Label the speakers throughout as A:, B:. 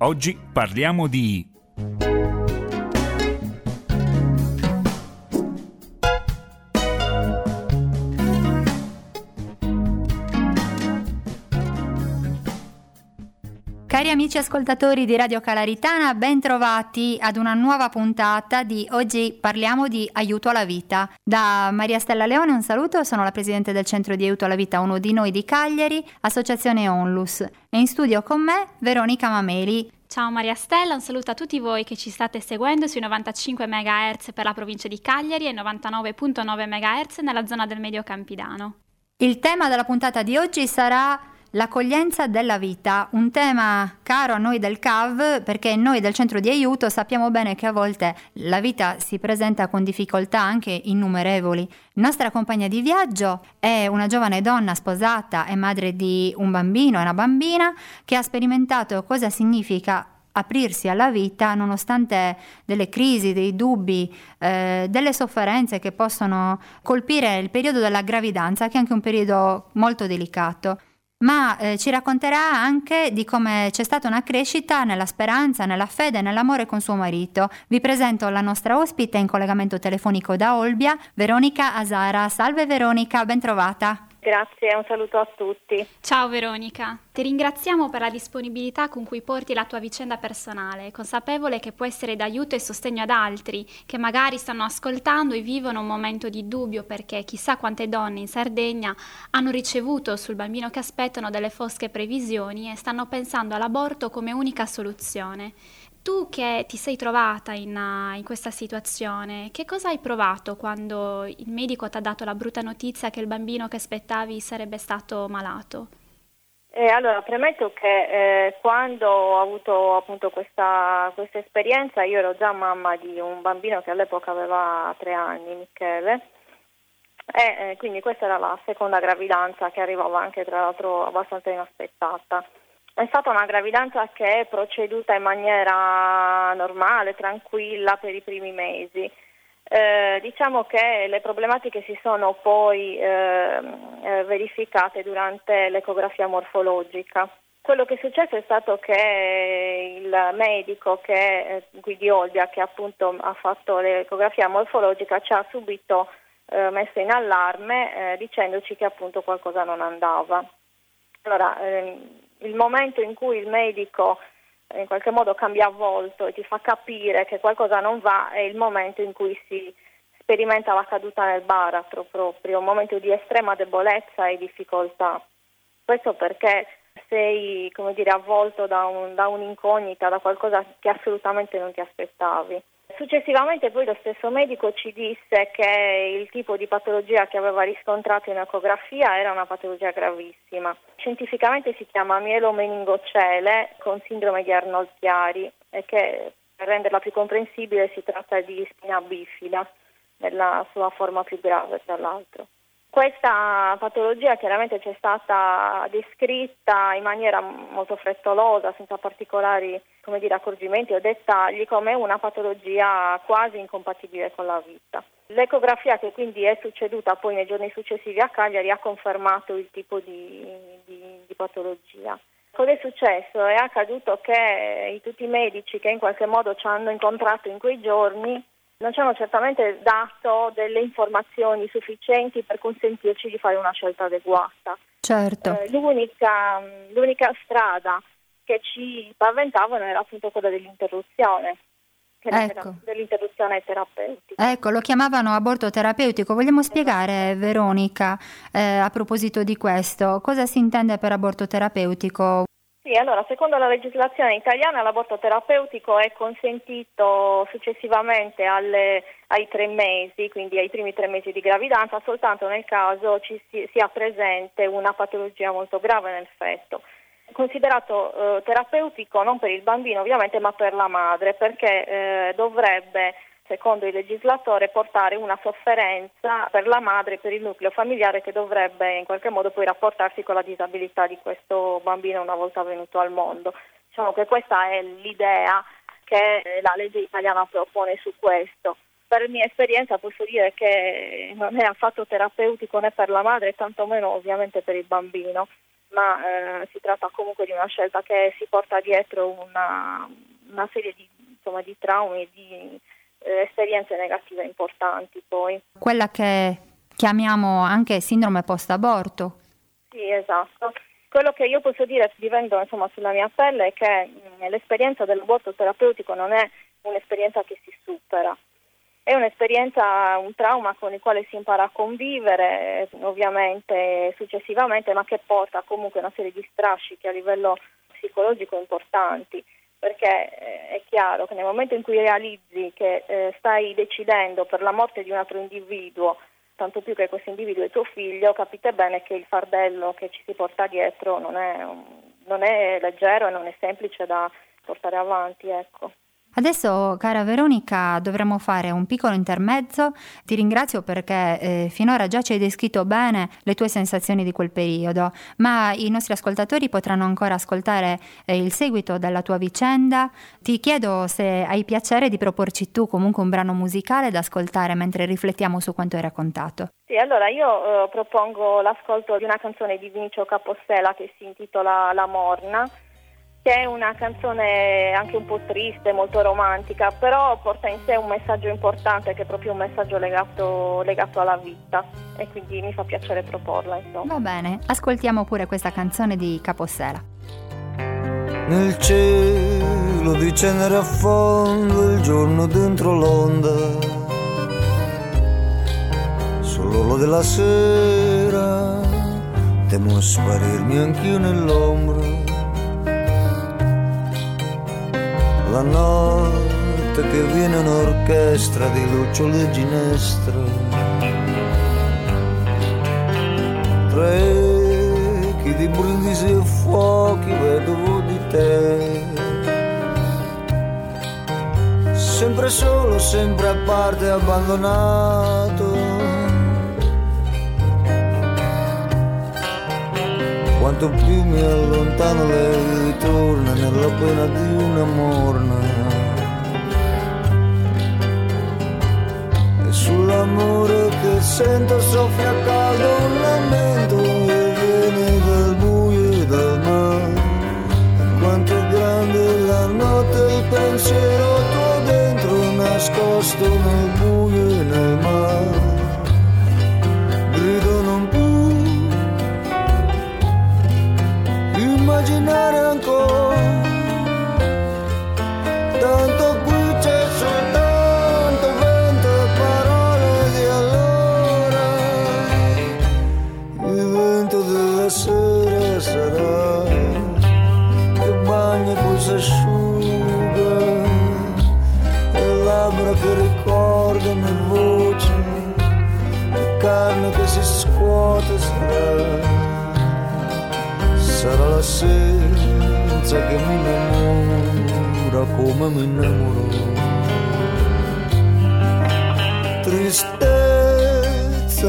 A: Oggi parliamo di
B: Cari amici ascoltatori di Radio Calaritana, ben trovati ad una nuova puntata di Oggi parliamo di aiuto alla vita. Da Maria Stella Leone un saluto, sono la presidente del Centro di Aiuto alla Vita Uno di Noi di Cagliari, associazione Onlus. E in studio con me Veronica Mameli.
C: Ciao Maria Stella, un saluto a tutti voi che ci state seguendo sui 95 MHz per la provincia di Cagliari e 99.9 MHz nella zona del Medio Campidano.
B: Il tema della puntata di oggi sarà L'accoglienza della vita, un tema caro a noi del CAV perché noi del centro di aiuto sappiamo bene che a volte la vita si presenta con difficoltà anche innumerevoli. Nostra compagna di viaggio è una giovane donna sposata e madre di un bambino e una bambina che ha sperimentato cosa significa aprirsi alla vita nonostante delle crisi, dei dubbi, eh, delle sofferenze che possono colpire il periodo della gravidanza, che è anche un periodo molto delicato ma eh, ci racconterà anche di come c'è stata una crescita nella speranza, nella fede e nell'amore con suo marito. Vi presento la nostra ospite in collegamento telefonico da Olbia, Veronica Asara. Salve Veronica, ben trovata.
D: Grazie, un saluto a tutti.
C: Ciao Veronica, ti ringraziamo per la disponibilità con cui porti la tua vicenda personale, consapevole che può essere d'aiuto e sostegno ad altri che magari stanno ascoltando e vivono un momento di dubbio perché chissà quante donne in Sardegna hanno ricevuto sul bambino che aspettano delle fosche previsioni e stanno pensando all'aborto come unica soluzione. Tu che ti sei trovata in, uh, in, questa situazione, che cosa hai provato quando il medico ti ha dato la brutta notizia che il bambino che aspettavi sarebbe stato malato?
D: Eh, allora, premetto che eh, quando ho avuto appunto questa, questa, esperienza io ero già mamma di un bambino che all'epoca aveva tre anni, Michele, e eh, quindi questa era la seconda gravidanza che arrivava anche tra l'altro abbastanza inaspettata. È stata una gravidanza che è proceduta in maniera normale, tranquilla per i primi mesi. Eh, diciamo che le problematiche si sono poi eh, eh, verificate durante l'ecografia morfologica. Quello che è successo è stato che il medico che, eh, qui di Olbia che appunto ha fatto l'ecografia morfologica ci ha subito eh, messo in allarme eh, dicendoci che appunto qualcosa non andava. Allora, ehm, il momento in cui il medico in qualche modo cambia volto e ti fa capire che qualcosa non va è il momento in cui si sperimenta la caduta nel baratro proprio, un momento di estrema debolezza e difficoltà. Questo perché sei come dire, avvolto da, un, da un'incognita, da qualcosa che assolutamente non ti aspettavi. Successivamente poi lo stesso medico ci disse che il tipo di patologia che aveva riscontrato in ecografia era una patologia gravissima. Scientificamente si chiama mielomeningocele con sindrome di Arnold-Chiari e che per renderla più comprensibile si tratta di spina bifida nella sua forma più grave tra l'altro. Questa patologia chiaramente ci è stata descritta in maniera molto frettolosa, senza particolari dire, accorgimenti o dettagli, come una patologia quasi incompatibile con la vita. L'ecografia che quindi è succeduta poi nei giorni successivi a Cagliari ha confermato il tipo di, di, di patologia. Cosa è successo? È accaduto che tutti i medici che in qualche modo ci hanno incontrato in quei giorni non ci hanno certamente dato delle informazioni sufficienti per consentirci di fare una scelta adeguata.
B: Certo.
D: Eh, l'unica, l'unica, strada che ci paventavano era appunto quella dell'interruzione.
B: Ecco.
D: dell'interruzione terapeutica.
B: Ecco, lo chiamavano aborto terapeutico. Vogliamo spiegare, Veronica, eh, a proposito di questo, cosa si intende per aborto terapeutico?
D: Sì, allora, secondo la legislazione italiana l'aborto terapeutico è consentito successivamente alle, ai tre mesi, quindi ai primi tre mesi di gravidanza, soltanto nel caso ci sia presente una patologia molto grave nel feto. Considerato eh, terapeutico non per il bambino ovviamente, ma per la madre, perché eh, dovrebbe secondo il legislatore, portare una sofferenza per la madre e per il nucleo familiare che dovrebbe in qualche modo poi rapportarsi con la disabilità di questo bambino una volta venuto al mondo. Diciamo che questa è l'idea che la legge italiana propone su questo. Per mia esperienza posso dire che non è affatto terapeutico né per la madre, tantomeno ovviamente per il bambino. ma eh, si tratta comunque di una scelta che si porta dietro una, una serie di, insomma, di traumi, di eh, esperienze negative importanti poi.
B: Quella che chiamiamo anche sindrome post-aborto.
D: Sì, esatto. Quello che io posso dire, vivendo insomma, sulla mia pelle, è che mh, mm, l'esperienza dell'aborto terapeutico non è un'esperienza che si supera, è un'esperienza, un trauma con il quale si impara a convivere, ovviamente successivamente, ma che porta comunque una serie di strascichi a livello psicologico importanti perché eh, è chiaro che nel momento in cui realizzi che eh, stai decidendo per la morte di un altro individuo, tanto più che questo individuo è tuo figlio, capite bene che il fardello che ci si porta dietro non è, non è leggero e non è semplice da portare avanti. Ecco.
B: Adesso, cara Veronica, dovremmo fare un piccolo intermezzo. Ti ringrazio perché eh, finora già ci hai descritto bene le tue sensazioni di quel periodo, ma i nostri ascoltatori potranno ancora ascoltare eh, il seguito della tua vicenda. Ti chiedo se hai piacere di proporci tu comunque un brano musicale da ascoltare mentre riflettiamo su quanto hai raccontato.
D: Sì, allora io eh, propongo l'ascolto di una canzone di Vinicio Capostela che si intitola La Morna che è una canzone anche un po' triste, molto romantica, però porta in sé un messaggio importante che è proprio un messaggio legato, legato alla vita e quindi mi fa piacere proporla. Insomma.
B: Va bene, ascoltiamo pure questa canzone di Capossela.
E: Nel cielo di cenere a fondo il giorno dentro l'onda, sull'orlo della sera temo sparirmi anch'io nell'ombra la notte che viene un'orchestra di lucciole e ginestra. Tra echi di brindisi e fuochi vedovo di te. Sempre solo, sempre a parte, abbandonato Quanto più mi allontano lei ritorna nella pena di una morna. E sull'amore che sento soffia caldo un lamento e viene dal buio e dal mare. E quanto è grande la notte il pensiero tuo dentro nascosto nel buio che ricordano e voci, carne che si scuote sarà sarà l'assenza che mi innamora come mi innamoro. Tristezza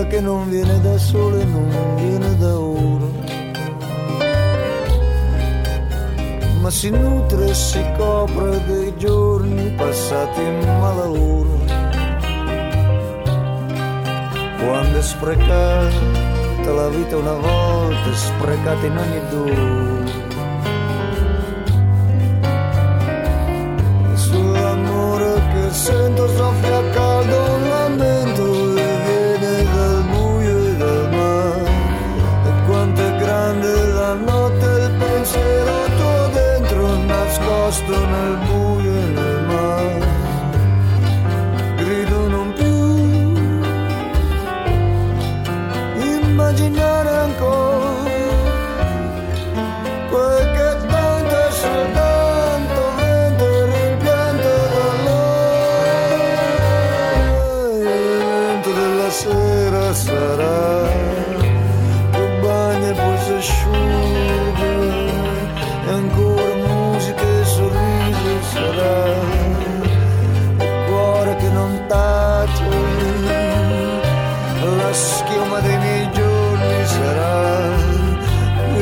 E: che non viene da sole, non viene da ora. Ma si nutre e si copre dei giorni passati in malora. Quando è sprecata la vita una volta, sprecata in ogni dove.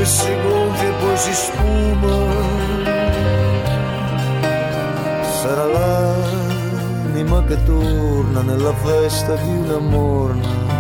E: Si gonfia e poi si sfuma sarà l'anima che torna nella festa di una morna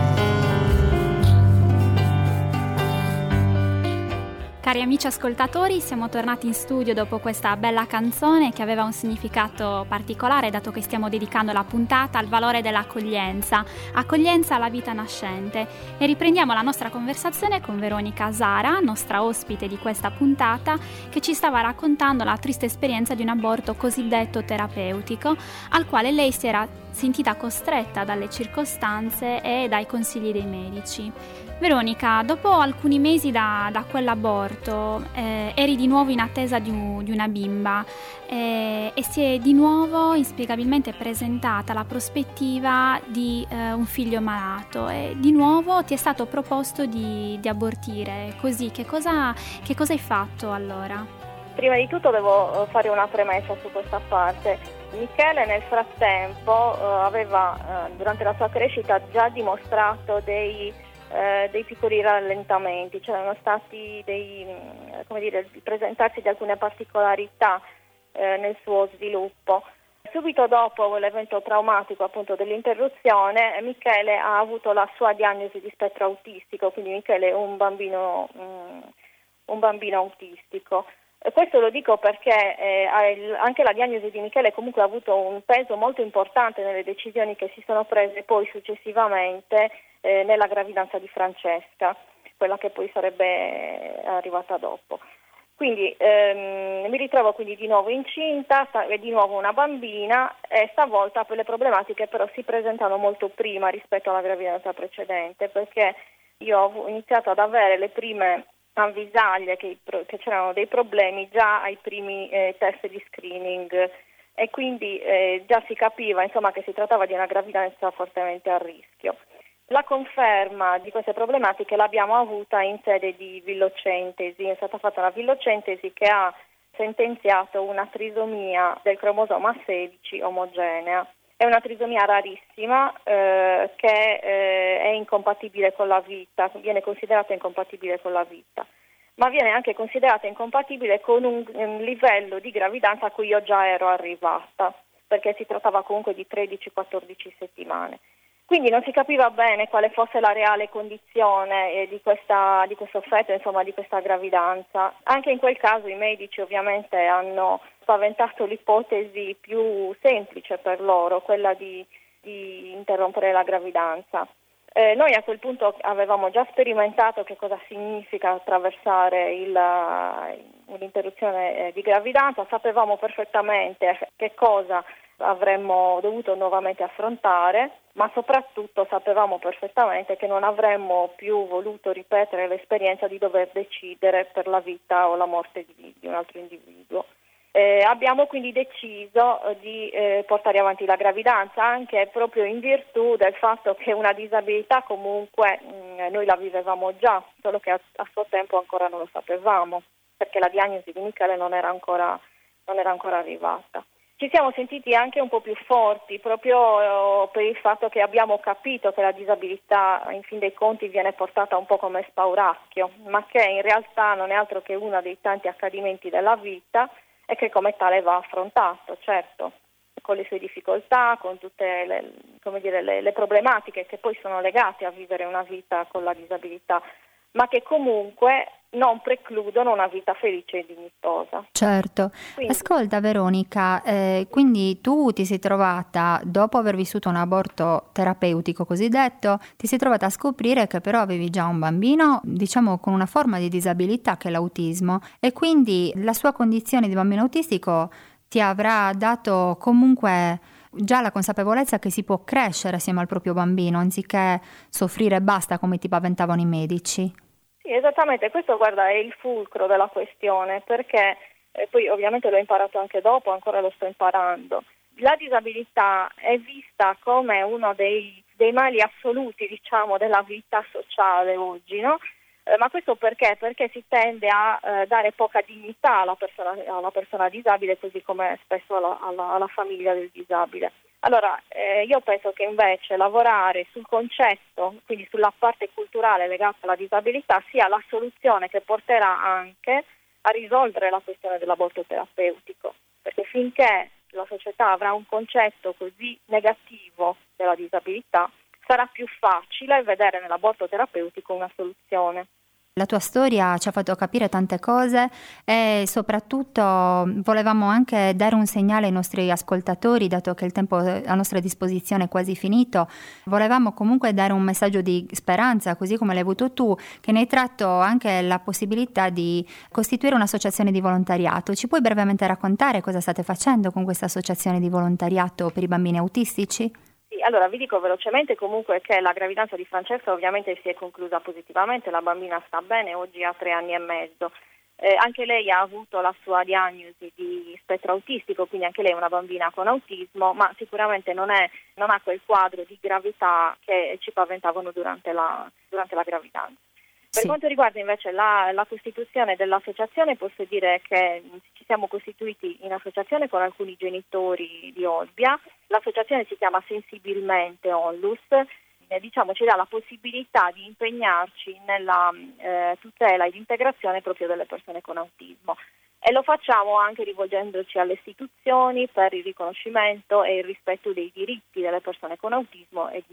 C: Cari amici ascoltatori, siamo tornati in studio dopo questa bella canzone che aveva un significato particolare dato che stiamo dedicando la puntata al valore dell'accoglienza, accoglienza alla vita nascente e riprendiamo la nostra conversazione con Veronica Zara, nostra ospite di questa puntata, che ci stava raccontando la triste esperienza di un aborto cosiddetto terapeutico al quale lei si era sentita costretta dalle circostanze e dai consigli dei medici. Veronica, dopo alcuni mesi da, da quell'aborto eh, eri di nuovo in attesa di, di una bimba eh, e si è di nuovo inspiegabilmente presentata la prospettiva di eh, un figlio malato e di nuovo ti è stato proposto di, di abortire. Così, che cosa, che cosa hai fatto allora?
D: Prima di tutto devo eh, fare una premessa su questa parte. Michele nel frattempo eh, aveva eh, durante la sua crescita già dimostrato dei eh, dei piccoli rallentamenti, c'erano stati dei, mm, come dire, presentarsi di alcune particolarità eh, nel suo sviluppo. Subito dopo l'evento traumatico appunto dell'interruzione, Michele ha avuto la sua diagnosi di spettro autistico, quindi Michele è un bambino, um, un bambino autistico. Questo lo dico perché eh, anche la diagnosi di Michele comunque ha avuto un peso molto importante nelle decisioni che si sono prese poi successivamente eh, nella gravidanza di Francesca, quella che poi sarebbe arrivata dopo. Quindi ehm, mi ritrovo quindi di nuovo incinta, e di nuovo una bambina e stavolta le problematiche però si presentano molto prima rispetto alla gravidanza precedente perché io ho iniziato ad avere le prime avvisaglie che, che c'erano dei problemi già ai primi eh, test di screening e quindi eh, già si capiva insomma, che si trattava di una gravidanza fortemente a rischio. La conferma di queste problematiche l'abbiamo avuta in sede di villocentesi, è stata fatta una villocentesi che ha sentenziato una trisomia del cromosoma 16 omogenea. È una trisomia rarissima eh, che eh, è incompatibile con la vita, viene considerata incompatibile con la vita, ma viene anche considerata incompatibile con un, un livello di gravidanza a cui io già ero arrivata, perché si trattava comunque di 13-14 settimane. Quindi non si capiva bene quale fosse la reale condizione eh, di, questa, di, questo feto, insomma di questa gravidanza. Anche in quel caso i medici ovviamente hanno spaventato l'ipotesi più semplice per loro, quella di, di interrompere la gravidanza. Eh, noi a quel punto avevamo già sperimentato che cosa significa attraversare il, un'interruzione eh, di gravidanza, sapevamo perfettamente che cosa avremmo dovuto nuovamente affrontare, ma soprattutto sapevamo perfettamente che non avremmo più voluto ripetere l'esperienza di dover decidere per la vita o la morte di, di un altro individuo. Eh, abbiamo quindi deciso eh, di eh, portare avanti la gravidanza anche proprio in virtù del fatto che una disabilità comunque mh, mm, noi la vivevamo già, solo che a, a, suo tempo ancora non lo sapevamo, perché la diagnosi di Michele non era ancora, non era ancora arrivata. Ci siamo sentiti anche un po' più forti proprio eh, per il fatto che abbiamo capito che la disabilità in fin dei conti viene portata un po' come spauracchio, ma che in realtà non è altro che uno dei tanti accadimenti della vita e che come tale va affrontato, certo, con le sue difficoltà, con tutte le, dire, le, le problematiche che poi sono legate a vivere una vita con la disabilità, ma che comunque non precludono una vita felice e dignitosa.
B: Certo. Quindi. Ascolta Veronica, eh, quindi tu ti sei trovata, dopo aver vissuto un aborto terapeutico cosiddetto, ti sei trovata a scoprire che però avevi già un bambino, diciamo con una forma di disabilità che è l'autismo e quindi la sua condizione di bambino autistico ti avrà dato comunque già la consapevolezza che si può crescere assieme al proprio bambino anziché soffrire e basta come ti paventavano i medici.
D: Esattamente, questo guarda, è il fulcro della questione, perché eh, poi ovviamente l'ho imparato anche dopo, ancora lo sto imparando. La disabilità è vista come uno dei, dei mali assoluti, diciamo, della vita sociale oggi, no? Eh, ma questo perché? Perché si tende a eh, dare poca dignità alla persona, alla persona, disabile, così come spesso alla, alla, alla famiglia del disabile. Allora, eh, io penso che invece lavorare sul concetto, quindi sulla parte culturale legata alla disabilità, sia la soluzione che porterà anche a risolvere la questione dell'aborto terapeutico, perché finché la società avrà un concetto così negativo della disabilità, sarà più facile vedere nell'aborto terapeutico una soluzione.
B: La tua storia ci ha fatto capire tante cose e soprattutto volevamo anche dare un segnale ai nostri ascoltatori, dato che il tempo a nostra disposizione è quasi finito. Volevamo comunque dare un messaggio di speranza, così come l'hai avuto tu, che ne hai tratto anche la possibilità di costituire un'associazione di volontariato. Ci puoi brevemente raccontare cosa state facendo con questa associazione di volontariato per i bambini autistici?
D: Sì, allora vi dico velocemente comunque che la gravidanza di Francesca ovviamente si è conclusa positivamente, la bambina sta bene, oggi ha tre anni e mezzo. Eh, anche lei ha avuto la sua diagnosi di spettro autistico, quindi anche lei è una bambina con autismo, ma sicuramente non, è, non ha quel quadro di gravità che ci paventavano durante la, durante la gravidanza. Per sì. quanto riguarda invece la, la, costituzione dell'associazione, posso dire che ci siamo costituiti in associazione con alcuni genitori di Olbia. L'associazione si chiama Sensibilmente Onlus. Eh, diciamo, ci dà la possibilità di impegnarci nella eh, tutela ed integrazione proprio delle persone con autismo e lo facciamo anche rivolgendoci alle istituzioni per il riconoscimento e il rispetto dei diritti delle persone con autismo e,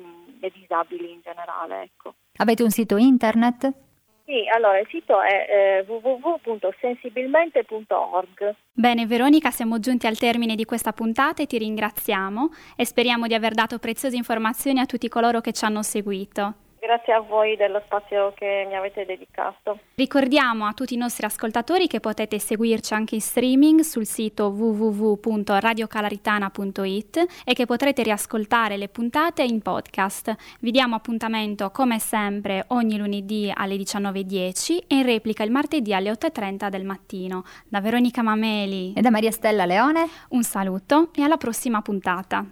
D: e disabili in generale. Ecco.
B: Avete un sito internet?
D: Sì, allora il sito è eh, www.sensibilmente.org.
C: Bene Veronica, siamo giunti al termine di questa puntata e ti ringraziamo e speriamo di aver dato preziose informazioni a tutti coloro che ci hanno seguito.
D: Grazie a voi dello spazio che mi avete dedicato.
C: Ricordiamo a tutti i nostri ascoltatori che potete seguirci anche in streaming sul sito www.radiocalaritana.it e che potrete riascoltare le puntate in podcast. Vi diamo appuntamento come sempre ogni lunedì alle 19.10 e in replica il martedì alle 8.30 del mattino. Da Veronica Mameli
B: e da Maria Stella Leone
C: un saluto e alla prossima puntata.